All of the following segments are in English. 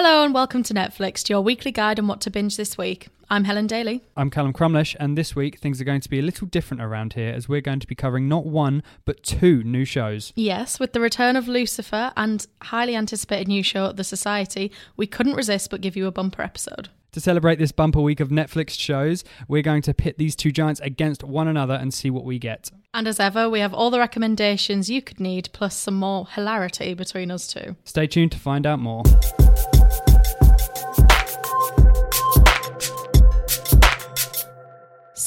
Hello and welcome to Netflix, your weekly guide on what to binge this week. I'm Helen Daly. I'm Callum Crumlish, and this week things are going to be a little different around here as we're going to be covering not one, but two new shows. Yes, with the return of Lucifer and highly anticipated new show, The Society, we couldn't resist but give you a bumper episode. To celebrate this bumper week of Netflix shows, we're going to pit these two giants against one another and see what we get. And as ever, we have all the recommendations you could need, plus some more hilarity between us two. Stay tuned to find out more.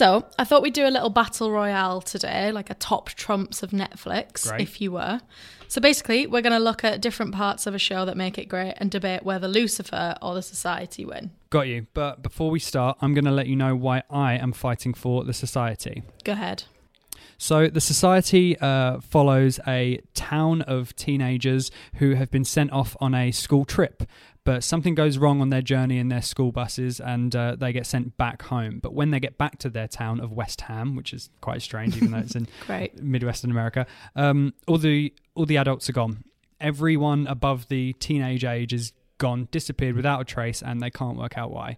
So, I thought we'd do a little battle royale today, like a top trumps of Netflix, Great. if you were. So, basically, we're going to look at different parts of a show that make it great and debate whether Lucifer or The Society win. Got you. But before we start, I'm going to let you know why I am fighting for the society. Go ahead. So, the society uh, follows a town of teenagers who have been sent off on a school trip. But something goes wrong on their journey in their school buses and uh, they get sent back home. But when they get back to their town of West Ham, which is quite strange, even though it's in Great. Midwestern America, um, all, the, all the adults are gone. Everyone above the teenage age is gone, disappeared without a trace, and they can't work out why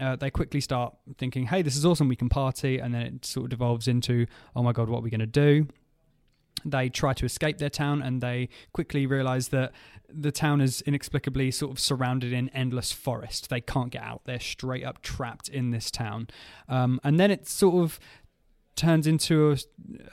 uh, they quickly start thinking, hey, this is awesome, we can party. And then it sort of devolves into, oh my God, what are we going to do? They try to escape their town and they quickly realize that the town is inexplicably sort of surrounded in endless forest. They can't get out. They're straight up trapped in this town. Um, and then it sort of turns into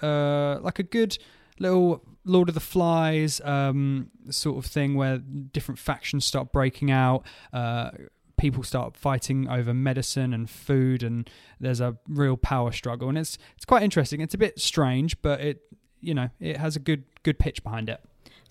a, uh, like a good little Lord of the Flies um, sort of thing where different factions start breaking out. Uh, people start fighting over medicine and food, and there's a real power struggle, and it's it's quite interesting. It's a bit strange, but it you know it has a good good pitch behind it.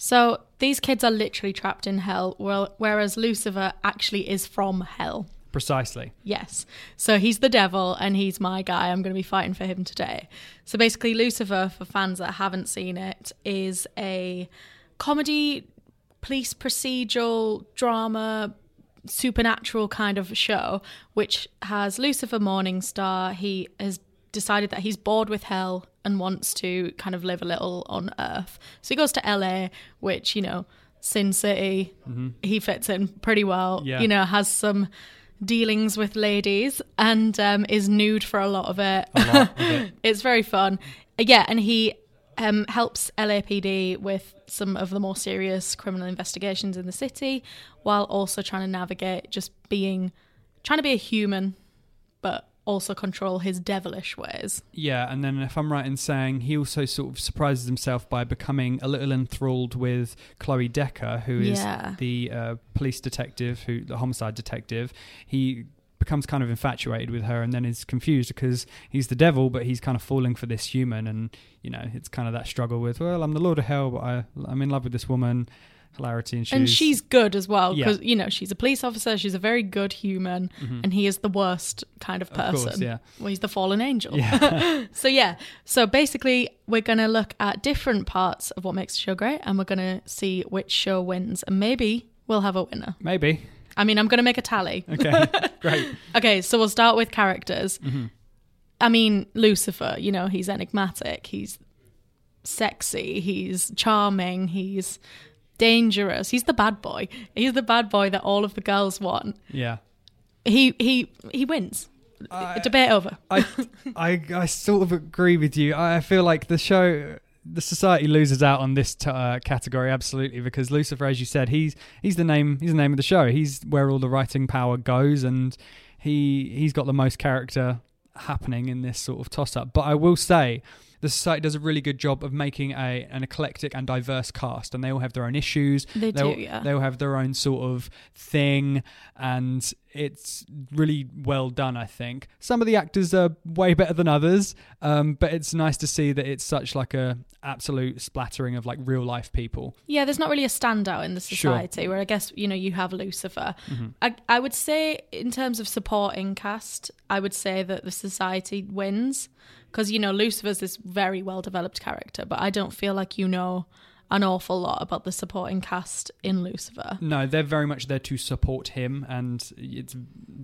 So, these kids are literally trapped in hell, well, whereas Lucifer actually is from hell. Precisely. Yes. So he's the devil and he's my guy. I'm going to be fighting for him today. So basically, Lucifer, for fans that haven't seen it, is a comedy, police procedural, drama, supernatural kind of show, which has Lucifer Morningstar. He has decided that he's bored with hell and wants to kind of live a little on Earth. So he goes to LA, which, you know, Sin City, he fits in pretty well. Yeah. You know, has some dealings with ladies and um, is nude for a lot of it. Lot of it. it's very fun. Uh, Yeah, and he um, helps LAPD with some of the more serious criminal investigations in the city while also trying to navigate just being, trying to be a human, but also control his devilish ways. Yeah, and then if I'm right in saying he also sort of surprises himself by becoming a little enthralled with Chloe Decker, who is Yeah. the uh, police detective, who the homicide detective. He becomes kind of infatuated with her and then is confused because he's the devil but he's kind of falling for this human and you know it's kind of that struggle with well i'm the lord of hell but I, i'm in love with this woman hilarity and she's, and she's good as well Yeah. because, you know, she's a police officer, she's a very good human, and he is the worst kind of Mm-hmm. Of person. course, yeah. Well, he's the fallen angel. yeah So yeah, so basically we're gonna look at different parts of what makes the show great, and we're gonna see which show wins, and maybe we'll have a winner. maybe I mean, I'm gonna make a tally. okay great Okay, so we'll start with characters. Mm-hmm. I mean, Lucifer. You know, he's enigmatic. He's sexy. He's charming. He's dangerous. He's the bad boy. He's the bad boy that all of the girls want. yeah He he he wins. Debate over. I, I I sort of agree with you. I feel like the show, the society loses out on this t- uh, category absolutely because Lucifer, as you said, he's he's the name he's the name of the show. He's where all the writing power goes, and he he's got the most character happening in this sort of toss up. But I will say. The society does a really good job of making a an eclectic and diverse cast, and they all have their own issues. They They'll- do, yeah. They'll have their own sort of thing, and it's really well done. I think some of the actors are way better than others, um, but it's nice to see that it's such like a absolute splattering of like real life people. Yeah, there's not really a standout in the Sure. society where I guess, you know, you have Lucifer. Mm-hmm. I, I would say, in terms of supporting cast, I would say that the society wins because, you know, Lucifer's this very well developed character, but I don't feel like you know an awful lot about the supporting cast in Lucifer. No, they're very much there to support him, and it's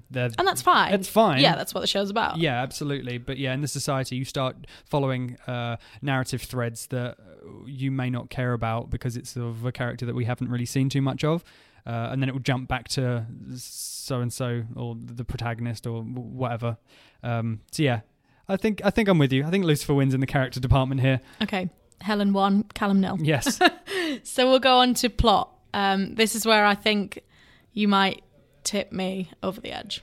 they're And that's fine. It's fine. Yeah, that's what the show's about. Yeah, absolutely. But yeah, in the society, you start following uh, narrative threads that you may not care about because it's of a character that we haven't really seen too much of. uh, and then it will jump back to so and so or the protagonist or whatever. Um, so yeah, I think I think I'm with you. I think Lucifer wins in the character department here. Okay, Helen one, Callum nil. Yes. So we'll go on to plot. Um, this is where I think you might tip me over the edge.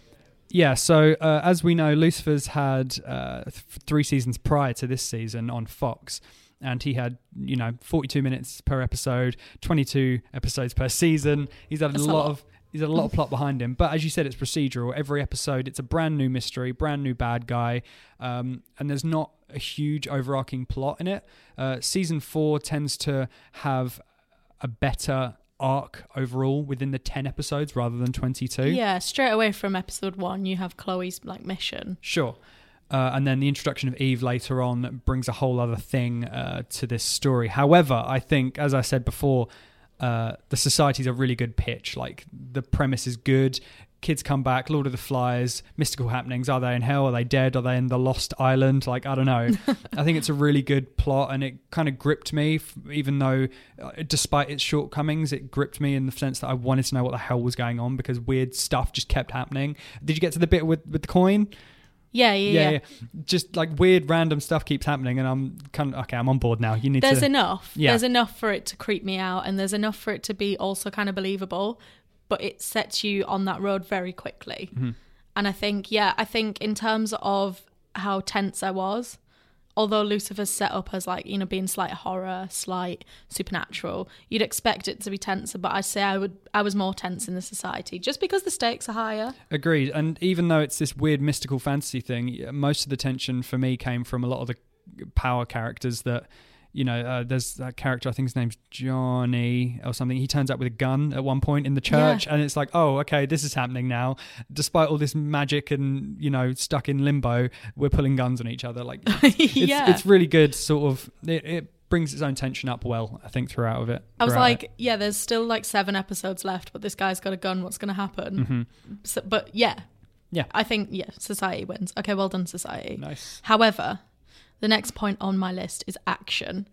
Yeah, so uh, as we know, Lucifer's had uh, th- three seasons prior to this season on Fox, and he had you know 42 minutes per episode, 22 episodes per season. He's had a a lot, lot. of he's had a lot of plot behind him. But as you said, it's procedural. Every episode, it's a brand new mystery, brand new bad guy, um, and there's not a huge overarching plot in it. Uh, season four tends to have a better arc overall within the 10 episodes rather than 22. Yeah, straight away from episode one, you have Chloe's like mission. Sure. Uh, and then the introduction of Eve later on brings a whole other thing uh, to this story. However, I think, as I said before, uh, the society's a really good pitch. Like the premise is good. Kids come back, Lord of the Flies, mystical happenings. Are they in hell? Are they dead? Are they in the Lost Island? Like I don't know. I think it's a really good plot, and it kind of gripped me. Even though, uh, despite its shortcomings, it gripped me in the sense that I wanted to know what the hell was going on because weird stuff just kept happening. Did you get to the bit with with the coin? Yeah, yeah, yeah. yeah, just like weird random stuff keeps happening and i'm kind of okay i'm on board now you need There's to enough. Yeah. There's enough for it to creep me out, and there's enough for it to be also kind of believable, but it sets you on that road very quickly. Mm-hmm. And I think, yeah, I think in terms of how tense I was, although Lucifer's set up as like, you know, being slight horror, slight supernatural, you'd expect it to be tenser, but I'd say I would I was more tense in the society just because the stakes are higher. agreed and even though it's this weird mystical fantasy thing most of the tension for me came from a lot of the power characters that you know uh, there's that character i think his name's johnny or something he turns up with a gun at one point in the church and it's like oh okay this is happening now despite all this magic and you know stuck in limbo we're pulling guns on each other like it's, yeah. it's really good sort of it, it brings its own tension up well i think throughout of it I was throughout it. like, yeah, there's still like seven episodes left, but this guy's got a gun. What's going to happen? Mhm. So, but yeah, Yeah. I think yeah, society wins. Okay, well done, society. Nice. However, the next point on my list is action,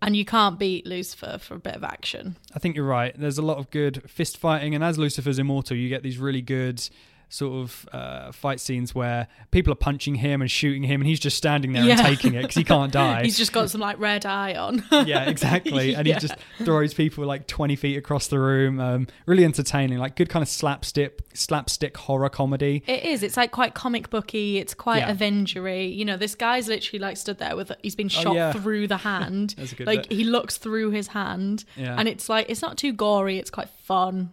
and you can't beat Lucifer for a bit of action. I think you're right. There's a lot of good fist fighting, and as Lucifer's immortal, you get these really good sort of uh, fight scenes where people are punching him and shooting him, and he's just standing there Yeah. and taking it because he can't die. He's just got some like red eye on. yeah, exactly. And Yeah. he just throws people like 20 feet across the room. Um, really entertaining, like good kind of slapstick, slapstick horror comedy. It is. It's like quite comic booky. It's quite Yeah. Avengery. You know, this guy's literally like stood there with he's been Oh, shot yeah. through the hand. That's a good like bit. he looks through his hand, Yeah. and it's like it's not too gory. It's quite fun,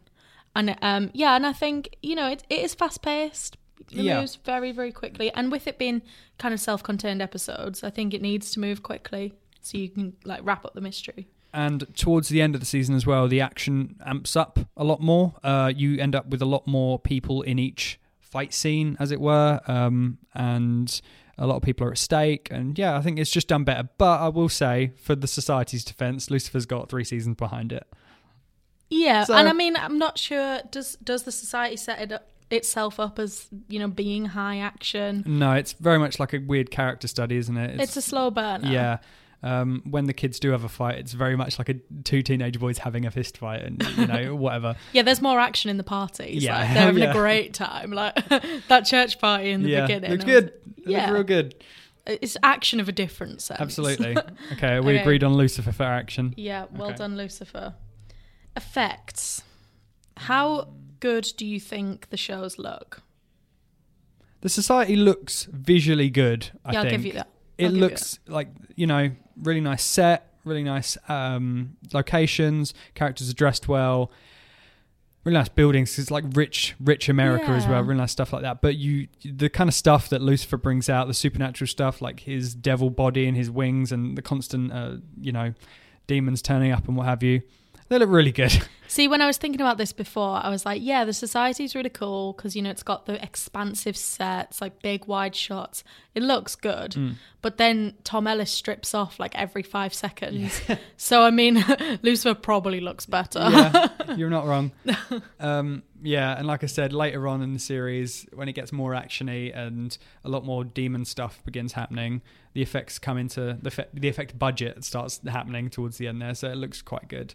and um yeah, and I think you know it, it is fast paced. It Yeah. moves very very quickly, and with it being kind of self contained episodes, I think it needs to move quickly so you can like wrap up the mystery. And towards the end of the season as well, the action amps up a lot more. Uh, you end up with a lot more people in each fight scene, as it were, um, and a lot of people are at stake. And yeah, I think it's just done better. But I will say, for the Society's defense, Lucifer's got three seasons behind it. Yeah, So- and I mean, I'm not sure. Does does the society set it up, itself up as you know being high action? No, it's very much like a weird character study, isn't it? It's, a slow burner. yeah. Um, when the kids do have a fight, it's very much like a two teenage boys having a fist fight, and you know whatever. Yeah, there's more action in the parties. Yeah. like, they're having Yeah. a great time. Like that church party in the yeah, beginning. looks I was- good. Yeah. looks real good. It's action of a different sense. Absolutely. Okay, we Okay. agreed on Lucifer for action. Yeah, well Okay. done, Lucifer. Effects. How good do you think the shows look? The society looks visually good. I yeah, I'll think give you that. it I'll you looks like you know really nice set, really nice um, locations. Characters are dressed well. Really nice buildings. It's like rich, rich America as well. Really nice stuff like that. But you, the kind of stuff that Lucifer brings out, the supernatural stuff, like his devil body and his wings, and the constant, uh, you know, demons turning up and what have you. They look really good. See, when I was thinking about this before, I was like, yeah, the society's really cool because, you know, it's got the expansive sets, like big wide shots. It looks good. Mm. But then Tom Ellis strips off like every five seconds. So, I mean, Lucifer probably looks better. yeah, you're not wrong. Um, yeah, and like I said, later on in the series, when it gets more actiony and a lot more demon stuff begins happening, the effects come into the effect, the effect budget starts happening towards the end there, so it looks quite good.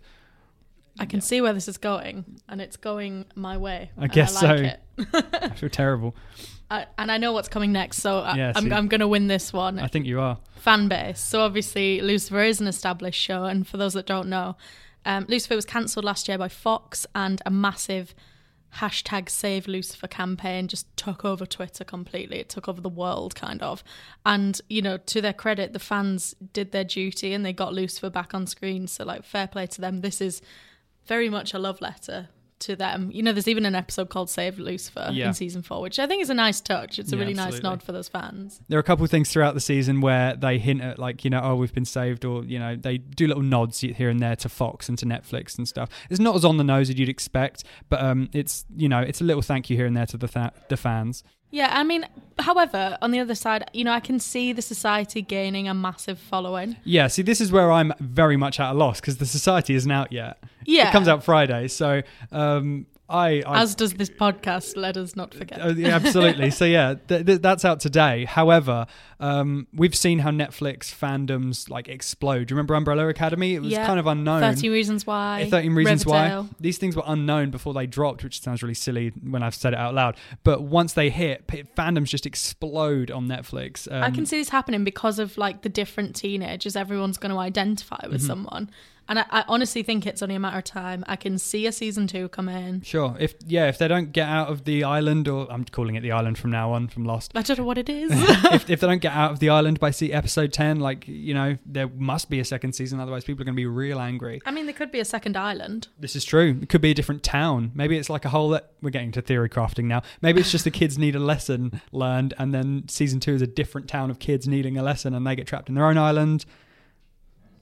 I can see where this is going, and it's going my way. I guess like so. It. I feel terrible. I, and I know what's coming next, so I, Yeah, I'm. I'm going to win this one. I think you are. fan base. So obviously, Lucifer is an established show, and for those that don't know, um, Lucifer was cancelled last year by Fox, and a massive hashtag Save Lucifer campaign just took over Twitter completely. It took over the world, kind of. And you know, to their credit, the fans did their duty and they got Lucifer back on screen. So like, fair play to them. This is very much a love letter. To them, you know, there's even an episode called "Save Lucifer" Yeah. in season four, which I think is a nice touch. It's a Yeah, really nice nod for those fans. There are a couple of things throughout the season where they hint at, like, you know, oh, we've been saved, or, you know, they do little nods here and there to Fox and to Netflix and stuff. It's not as on the nose as you'd expect, but um, it's, you know, it's a little thank you here and there to the, th- the fans. Yeah, I mean, however, on the other side, you know, I can see the society gaining a massive following. Yeah, see, this is where I'm very much at a loss because the Society isn't out yet. Yeah. It comes out Friday, so um, I, I As does this podcast, let us not forget. Uh, yeah, absolutely. so yeah, th- th- that's out today. However, um, we've seen how Netflix fandoms like explode. Do you remember Umbrella Academy? It was Yeah. kind of unknown. 13 Reasons Why. 13 Reasons Riverdale. Why. These things were unknown before they dropped, which sounds really silly when I've said it out loud. But once they hit, p- fandoms just explode on Netflix. Um, I can see this happening because of like the different teenagers everyone's going to identify with Mm-hmm. someone. And I, I honestly think it's only a matter of time. I can see a season two come in. Sure. If yeah, if they don't get out of the island, or I'm calling it the island from now on, from Lost. I don't know what it is. if, if they don't get out of the island by see episode ten, like you know, there must be a second season. Otherwise, people are going to be real angry. I mean, there could be a second island. This is true. It could be a different town. Maybe it's like a whole. That we're getting to theory crafting now. Maybe it's just the kids need a lesson learned, and then season two is a different town of kids needing a lesson, and they get trapped in their own island.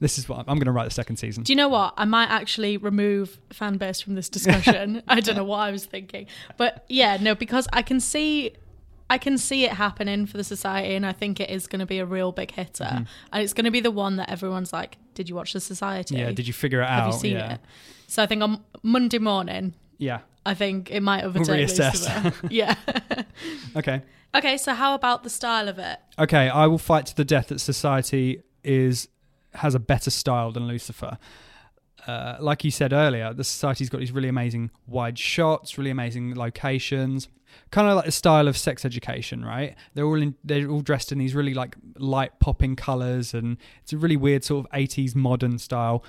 This is what I'm, I'm going to write the second season. Do you know what? I might actually remove fan base from this discussion. I don't know what I was thinking, but yeah, no, because I can see, I can see it happening for the society, and I think it is going to be a real big hitter, Mm-hmm. and it's going to be the one that everyone's like, "Did you watch the society? Yeah. Did you figure it Have out? Have you seen yeah. it?" So I think on Monday morning, Yeah. I think it might overtake reassess. Lucifer. yeah. Okay. okay, so how about the style of it? Okay. I will fight to the death that society is has a better style than Lucifer. Uh, like you said earlier, the society's got these really amazing wide shots, really amazing locations, kind of like the style of sex education, right? They're all in, they're all dressed in these really like light popping colors, and it's a really weird sort of 80s modern style.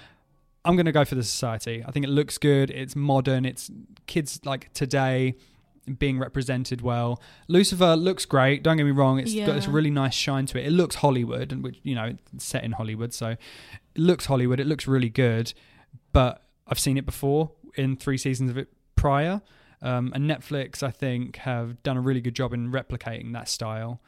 I'm to go for the society. I think it looks good. It's modern. It's kids like today being represented well. Lucifer looks great. Don't get me wrong. It's got this really nice shine to it. It looks Hollywood, and which you know, it's set in Hollywood, so it looks Hollywood. It looks really good. But I've seen it before in three seasons of it prior. Um, and Netflix, I think, have done a really good job in replicating that style.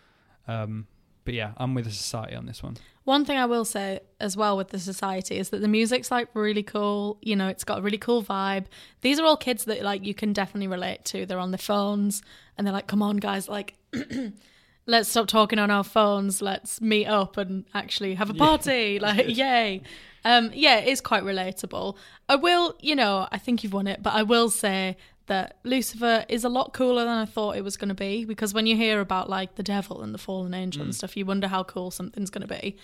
Um, but yeah, I'm with the society on this one. One thing I will say as well with the society is that the music's like really cool. You know, it's got a really cool vibe. These are all kids that like you can definitely relate to. They're on their phones and they're like, "Come on, guys! Like, let's stop talking on our phones. Let's meet up and actually have a party. like, yay!" Um, yeah, it is quite relatable. I will, you know, I think you've won it, but I will say that Lucifer is a lot cooler than I thought it was going to be because when you hear about like the devil and the fallen angel and stuff, you wonder how cool something's going to be.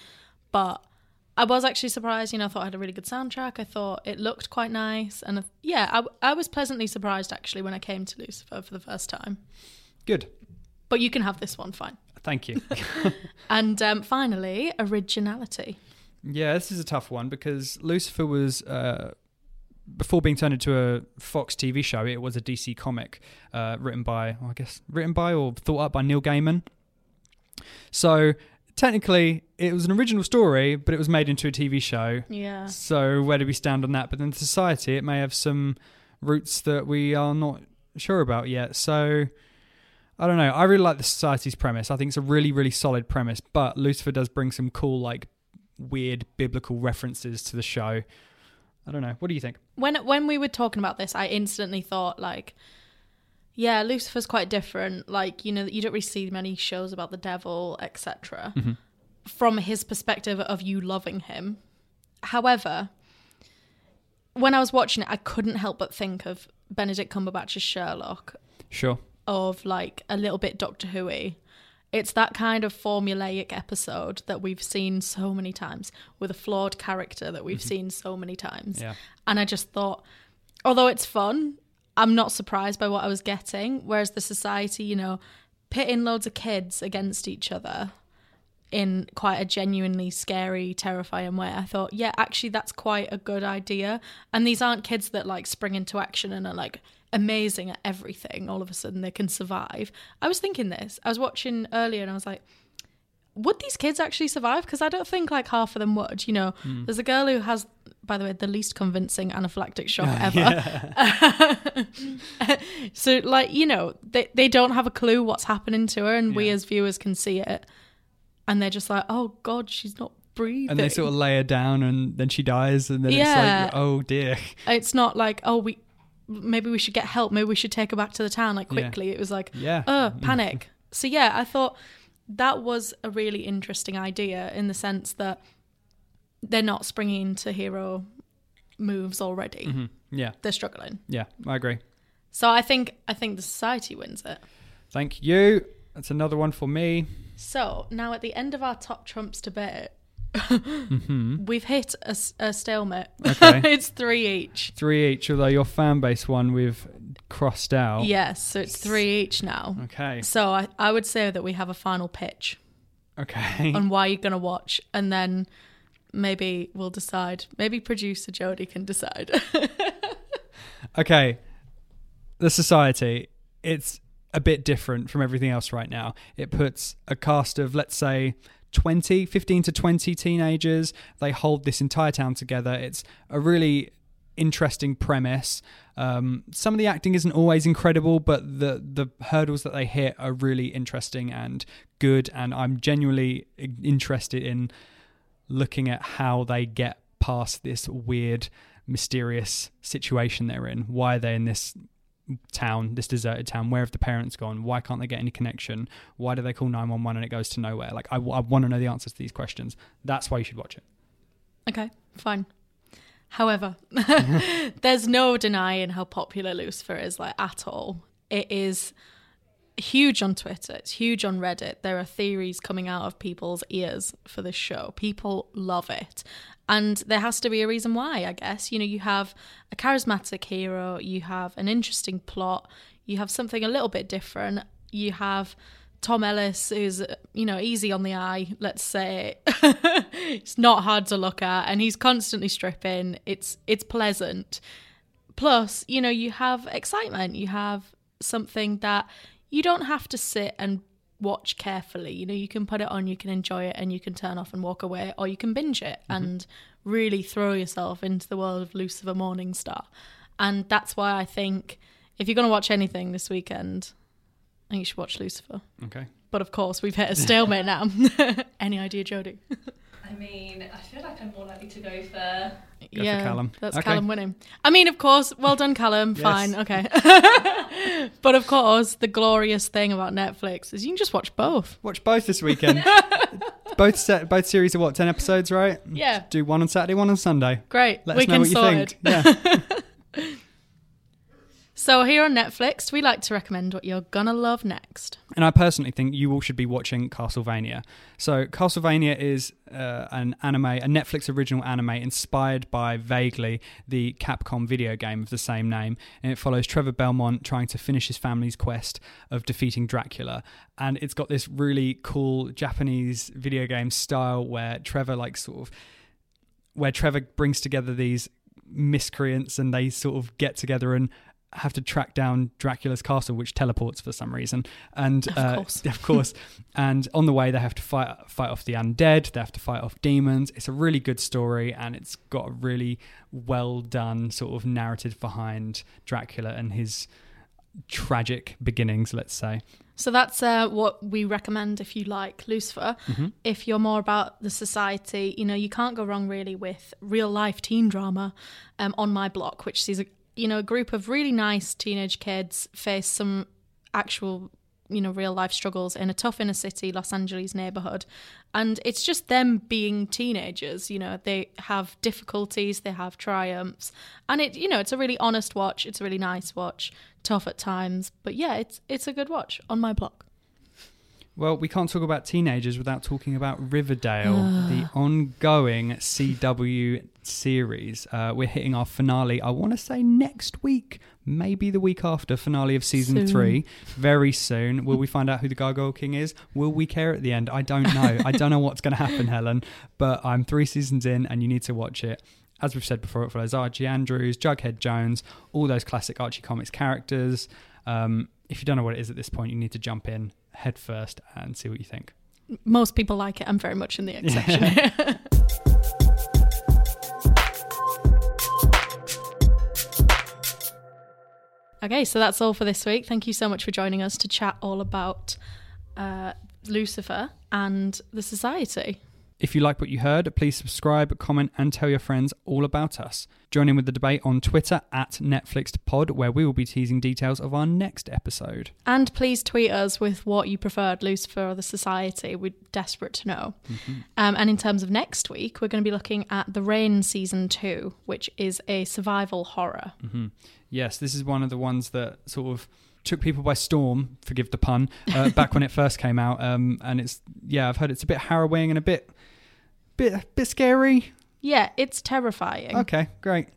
But I was actually surprised. You know, I thought it had a really good soundtrack. I thought it looked quite nice, and yeah, I, I was pleasantly surprised actually when I came to Lucifer for the first time. Good. But you can have this one, fine. Thank you. And um, finally, originality. Yeah, this is a tough one because Lucifer was uh, before being turned into a Fox TV show. It was a DC comic uh, written by, well, I guess, written by or thought up by Neil Gaiman. So technically, it was an original story, but it was made into a TV show. Yeah. So where do we stand on that? But in society, it may have some roots that we are not sure about yet. So I don't know. I really like the society's premise. I think it's a really, really solid premise. But Lucifer does bring some cool, like weird biblical references to the show. I don't know. What do you think? when when we were talking about this, I instantly thought like, yeah, Lucifer's quite different. Like you know, you don't really see many shows about the devil, etc. Mm-hmm. From his perspective of you loving him. However, when I was watching it, I couldn't help but think of Benedict Cumberbatch's Sherlock, Sure. of like a little bit Doctor Who. It's that kind of formulaic episode that we've seen so many times with a flawed character that we've mm-hmm. seen so many times. Yeah. And I just thought although it's fun, I'm not surprised by what I was getting. Whereas the society, you know, pitting loads of kids against each other in quite a genuinely scary, terrifying way. I thought, yeah, actually, that's quite a good idea. And these aren't kids that like spring into action and are like amazing at everything. All of a sudden, they can survive. I was thinking this. I was watching earlier and I was like, would these kids actually survive? Because I don't think like half of them would. You know, Hmm. there's a girl who has, by the way, the least convincing anaphylactic shock ever. so, like, you know, they, they don't have a clue what's happening to her, and we as viewers can see it. And they're just like, oh, God, she's not breathing. And they sort of lay her down, and then she dies, and then Yeah. it's like, oh dear. It's not like, oh, we maybe we should get help. Maybe we should take her back to the town, like, Yeah. quickly. It was like, Yeah. uh, panic. so, yeah, I thought that was a really interesting idea in the sense that they're not springing to hero moves already. Mhm. Yeah. They're struggling. Yeah. I agree. So I think I think the society wins it. Thank you. That's another one for me. So now at the end of our top trumps debate, hmm we've hit a stalemate. Okay. it's three each. Three each, although your fan base one we've crossed out. Yes, so it's three each now. Okay. So I, I would say that we have a final pitch Okay. on why you're going to watch, and then maybe we'll decide. Maybe producer Jody can decide. okay. The Society, it's a bit different from everything else right now. It puts a cast of, let's say, 20, 15 to 20 teenagers. They hold this entire town together. It's a really interesting premise. Um, some of the acting isn't always incredible, but the the hurdles that they hit are really interesting and good. And I'm genuinely interested in looking at how they get past this weird, mysterious situation they're in. Why are they in this town, this deserted town? Where have the parents gone? Why can't they get any connection? Why do they call 911 and it goes to nowhere? Like, I, I want to know the answers to these questions. That's why you should watch it. okay, fine. However, there's no denying how popular Lucifer is, like at all. It is huge on Twitter. It's huge on Reddit. There are theories coming out of people's ears for this show. People love it. And there has to be a reason why, I guess. You know, you have a charismatic hero, you have an interesting plot, you have something a little bit different, you have Tom Ellis, who's, you know, easy on the eye, let's say. it's not hard to look at, and he's constantly stripping. It's it's pleasant. Plus, you know, you have excitement. You have something that you don't have to sit and watch carefully. You know, you can put it on, you can enjoy it, and you can turn off and walk away, or you can binge it mm-hmm. and really throw yourself into the world of Lucifer Morningstar. And that's why I think if you're going to watch anything this weekend, I think you should watch Lucifer. Okay. But of course, we've hit a stalemate now. Any idea, Jodie? I mean, I feel like I'm more likely to go for. Go for Callum. That's Okay. Callum winning. I mean, of course, well done, Callum. Fine, okay. but of course, the glorious thing about Netflix is you can just watch both. Watch both this weekend. both set, both series are what, 10 episodes, right? Yeah, Do one on Saturday, one on Sunday. great. Let us know what you sorted. think. Yeah. So here on Netflix, we like to recommend what you're gonna love next. And I personally think you all should be watching Castlevania. So, Castlevania is uh, an anime, a Netflix original anime inspired by vaguely the Capcom video game of the same name. And it follows Trevor Belmont trying to finish his family's quest of defeating Dracula. And it's got this really cool Japanese video game style where Trevor, like, sort of, where Trevor brings together these miscreants and they sort of get together and have to track down Dracula's castle, which teleports for some reason. And Of uh, course. of course, and on the way they have to fight fight off the undead. They have to fight off demons. It's a really good story, and it's got a really well done sort of narrative behind Dracula and his tragic beginnings. Let's say. So that's uh, what we recommend if you like Lucifer. Mm-hmm. If you're more about the society, you know, you can't go wrong really with real life teen drama um, on my block, which sees a you know a group of really nice teenage kids face some actual you know real life struggles in a tough inner city Los Angeles neighborhood. And it's just them being teenagers you know they have difficulties they have triumphs. And it you know it's a really honest watch it's a really nice watch tough at times but yeah it's it's a good watch on my block Well, we can't talk about teenagers without talking about Riverdale, the ongoing CW series. Uh, we're hitting our finale, I want to say next week, maybe the week after finale of season Soon. three. Very soon. Will we find out who the Gargoyle King is? Will we care at the end? I don't know. I don't know what's going to happen, Helen, but I'm three seasons in and you need to watch it. As we've said before, it follows Archie Andrews, Jughead Jones, all those classic Archie Comics characters. Um, if you don't know what it is at this point, you need to jump in head first and see what you think. Most people like it. I'm very much in the exception. okay, so that's all for this week. Thank you so much for joining us to chat all about uh, Lucifer and the Society. If you like what you heard, please subscribe, comment, and tell your friends all about us. Join in with the debate on Twitter at NetflixPod, where we will be teasing details of our next episode. And please tweet us with what you preferred, Lucifer or the Society. We're desperate to know. Um, and in terms of next week, we're going to be looking at The Rain Season 2, which is a survival horror. hmm Yes, this is one of the ones that sort of took people by storm, forgive the pun, uh, back when it first came out. Um, and it's, yeah, I've heard it's a bit harrowing and a bit, bit, bit scary. Yeah, it's terrifying. Okay, great.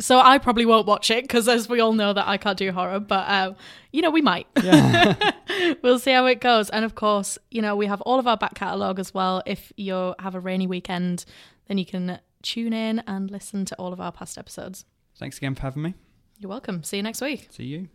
So I probably won't watch it because, as we all know, that I can't do horror. But uh, you know, we might. Yeah. we'll see how it goes. And of course, you know, we have all of our back catalogue as well. If you have a rainy weekend, then you can tune in and listen to all of our past episodes. Thanks again for having me. You're welcome. See you next week. See you.